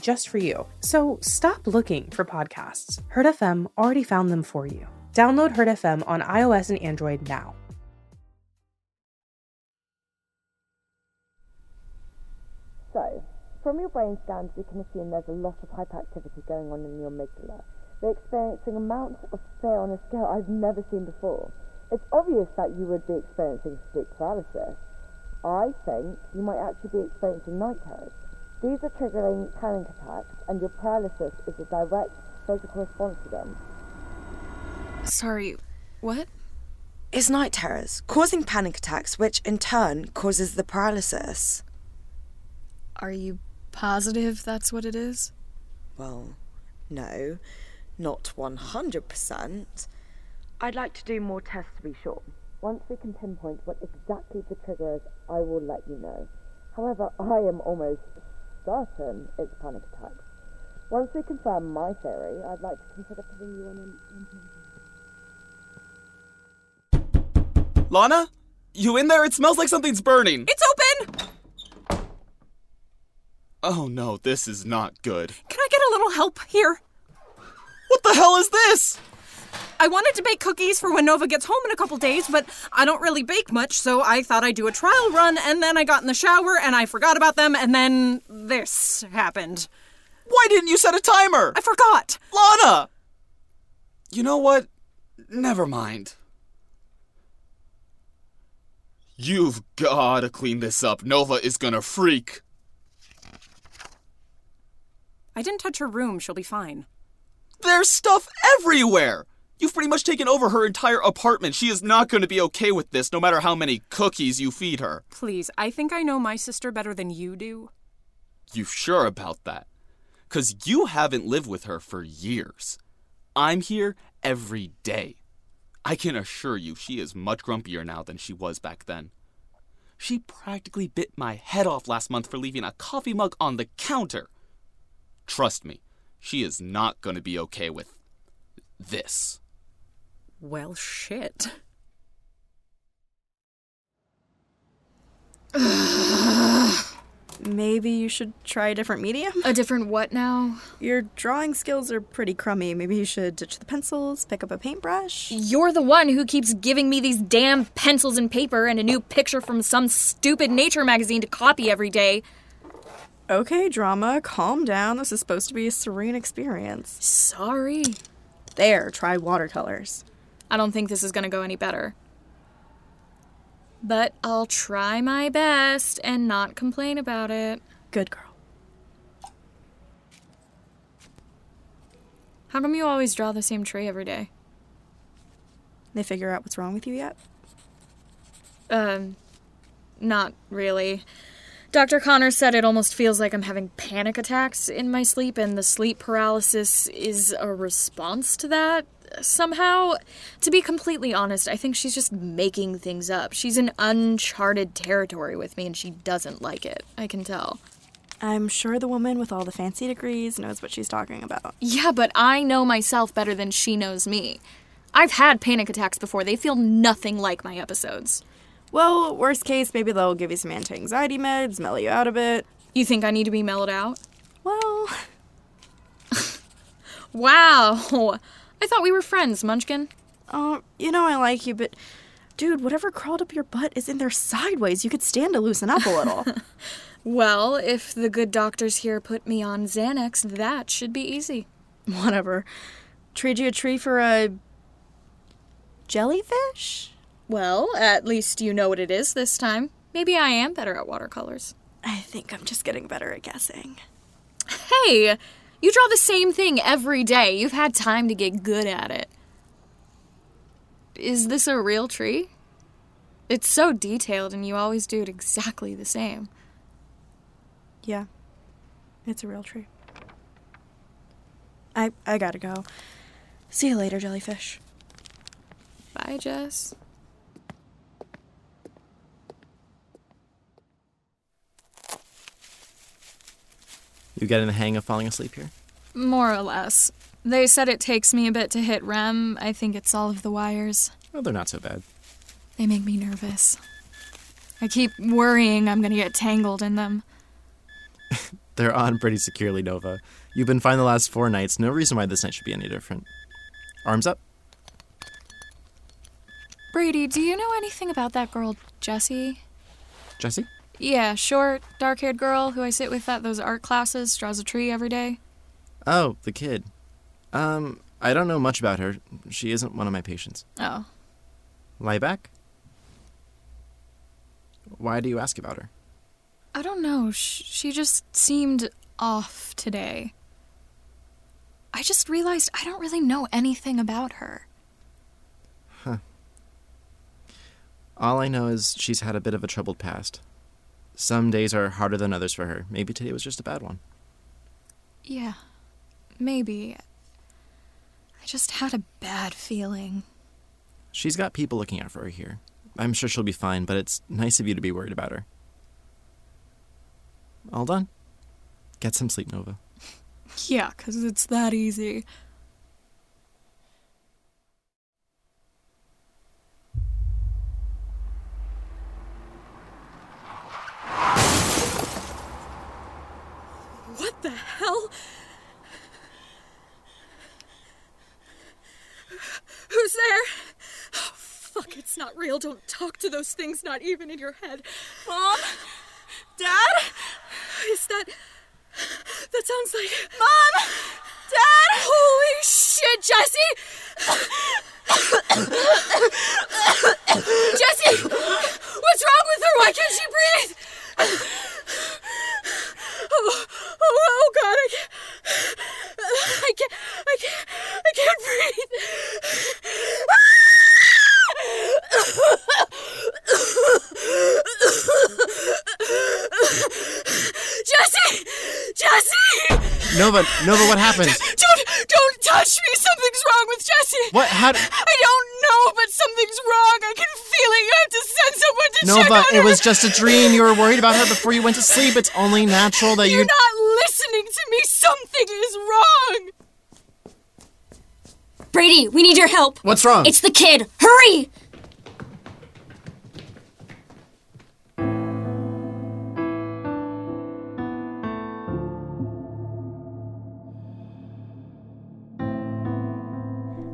just for you. So stop looking for podcasts. Heard FM already found them for you. Download Heard FM on iOS and Android now. So, from your brain scans, we can assume there's a lot of hyperactivity going on in your amygdala. They're experiencing amounts of fear on a scale I've never seen before. It's obvious that you would be experiencing sleep paralysis. I think you might actually be experiencing night terrors. These are triggering panic attacks, and your paralysis is a direct physical response to them. Sorry, what? It's night terrors, causing panic attacks, which in turn causes the paralysis. Are you positive that's what it is? Well, no, not 100%. I'd like to do more tests to be sure. Once we can pinpoint what exactly the trigger is, I will let you know. However, I am almost certain it's panic attacks. Once we confirm my theory, I'd like to consider putting you on an Lana? You in there? It smells like something's burning. It's open! Oh no, this is not good. Can I get a little help here? What the hell is this? I wanted to bake cookies for when Nova gets home in a couple days, but I don't really bake much, so I thought I'd do a trial run, and then I got in the shower and I forgot about them, and then this happened. Why didn't you set a timer? I forgot! Lana! You know what? Never mind. You've gotta clean this up. Nova is gonna freak. I didn't touch her room, she'll be fine. There's stuff everywhere! You've pretty much taken over her entire apartment. She is not going to be okay with this, no matter how many cookies you feed her. Please, I think I know my sister better than you do. You sure about that? Because you haven't lived with her for years. I'm here every day. I can assure you she is much grumpier now than she was back then. She practically bit my head off last month for leaving a coffee mug on the counter. Trust me, she is not going to be okay with this. Well, shit. Maybe you should try a different medium? A different what now? Your drawing skills are pretty crummy. Maybe you should ditch the pencils, pick up a paintbrush. You're the one who keeps giving me these damn pencils and paper and a new picture from some stupid nature magazine to copy every day. Okay, drama, calm down. This is supposed to be a serene experience. Sorry. There, try watercolors. I don't think this is gonna go any better. But I'll try my best and not complain about it. Good girl. How come you always draw the same tree every day? They figure out what's wrong with you yet? Um, not really. Dr. Connor said it almost feels like I'm having panic attacks in my sleep, and the sleep paralysis is a response to that somehow. To be completely honest, I think she's just making things up. She's in uncharted territory with me, and she doesn't like it. I can tell. I'm sure the woman with all the fancy degrees knows what she's talking about. Yeah, but I know myself better than she knows me. I've had panic attacks before. They feel nothing like my episodes. Well, worst case, maybe they'll give you some anti anxiety meds, mellow you out a bit. You think I need to be mellowed out? Well, Wow. I thought we were friends, Munchkin. uh, you know I like you, but dude, whatever crawled up your butt is in there sideways. You could stand to loosen up a little. Well, if the good doctors here put me on Xanax, that should be easy. whatever. Trade you a tree for a jellyfish? Well, at least you know what it is this time. Maybe I am better at watercolors. I think I'm just getting better at guessing. Hey, you draw the same thing every day. You've had time to get good at it. Is this a real tree? It's so detailed and you always do it exactly the same. Yeah. It's a real tree. I I gotta go. See you later, jellyfish. Bye, Jess. You getting the hang of falling asleep here? More or less. They said it takes me a bit to hit REM. I think it's all of the wires. Well, they're not so bad. They make me nervous. I keep worrying I'm gonna get tangled in them. They're on pretty securely, Nova. You've been fine the last four nights. No reason why this night should be any different. Arms up. Brady, do you know anything about that girl, Jessie? Jesse? Yeah, short, dark haired girl who I sit with at those art classes, draws a tree every day. Oh, the kid. Um, I don't know much about her. She isn't one of my patients. Oh. Lie back? Why do you ask about her? I don't know. She just seemed off today. I just realized I don't really know anything about her. Huh. All I know is she's had a bit of a troubled past. Some days are harder than others for her. Maybe today was just a bad one. Yeah, maybe. I just had a bad feeling. She's got people looking out for her here. I'm sure she'll be fine, but it's nice of you to be worried about her. All done. Get some sleep, Nova. Yeah, 'cause it's that easy. What the hell? Who's there? Oh, fuck, it's not real. Don't talk to those things, not even in your head. Mom? Dad? Is that. That sounds like. Mom! Dad! Holy shit, Jessie! Jessie! What's wrong with her? Why can't she breathe? Oh, oh, God, I can't. I can't. I can't. I can't breathe. Jessie! Jessie! Nova, Nova, what happened? Don't, don't touch me. Something's wrong with Jessie. What? How? d- I don't know, but something's wrong. I can feel it. You have to send someone to check Nova, it was just a dream. You were worried about her before you went to sleep. It's only natural that You're you. not listening to me. Something is wrong. Brady, we need your help. What's wrong? It's the kid. Hurry!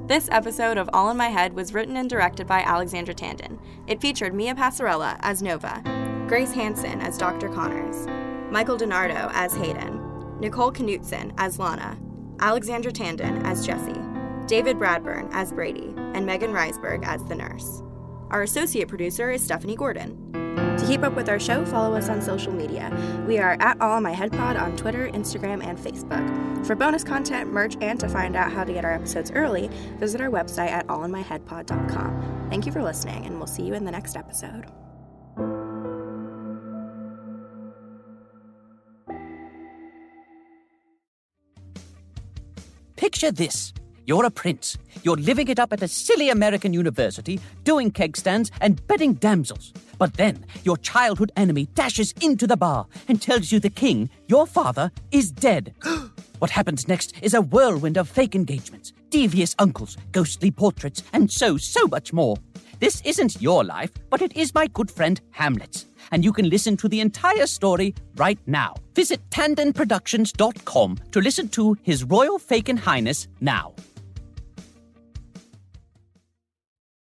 This episode of All in My Head was written and directed by Alexandra Tandon. It featured Mia Passarella as Nova, Grace Hansen as Dr. Connors, Michael DiNardo as Hayden, Nicole Knutson as Lana, Alexandra Tandon as Jessie, David Bradburn as Brady, and Megan Reisberg as the nurse. Our associate producer is Stephanie Gordon. To keep up with our show, follow us on social media. We are at All My Head Pod on Twitter, Instagram, and Facebook. For bonus content, merch, and to find out how to get our episodes early, visit our website at allinmyheadpod.com. Thank you for listening, and we'll see you in the next episode. Picture this. You're a prince. You're living it up at a silly American university, doing keg stands and bedding damsels. But then your childhood enemy dashes into the bar and tells you the king, your father, is dead. what happens next is a whirlwind of fake engagements, devious uncles, ghostly portraits, and so, so much more. This isn't your life, but it is my good friend Hamlet's. And you can listen to the entire story right now. Visit tandonproductions.com to listen to His Royal Fake and Highness now.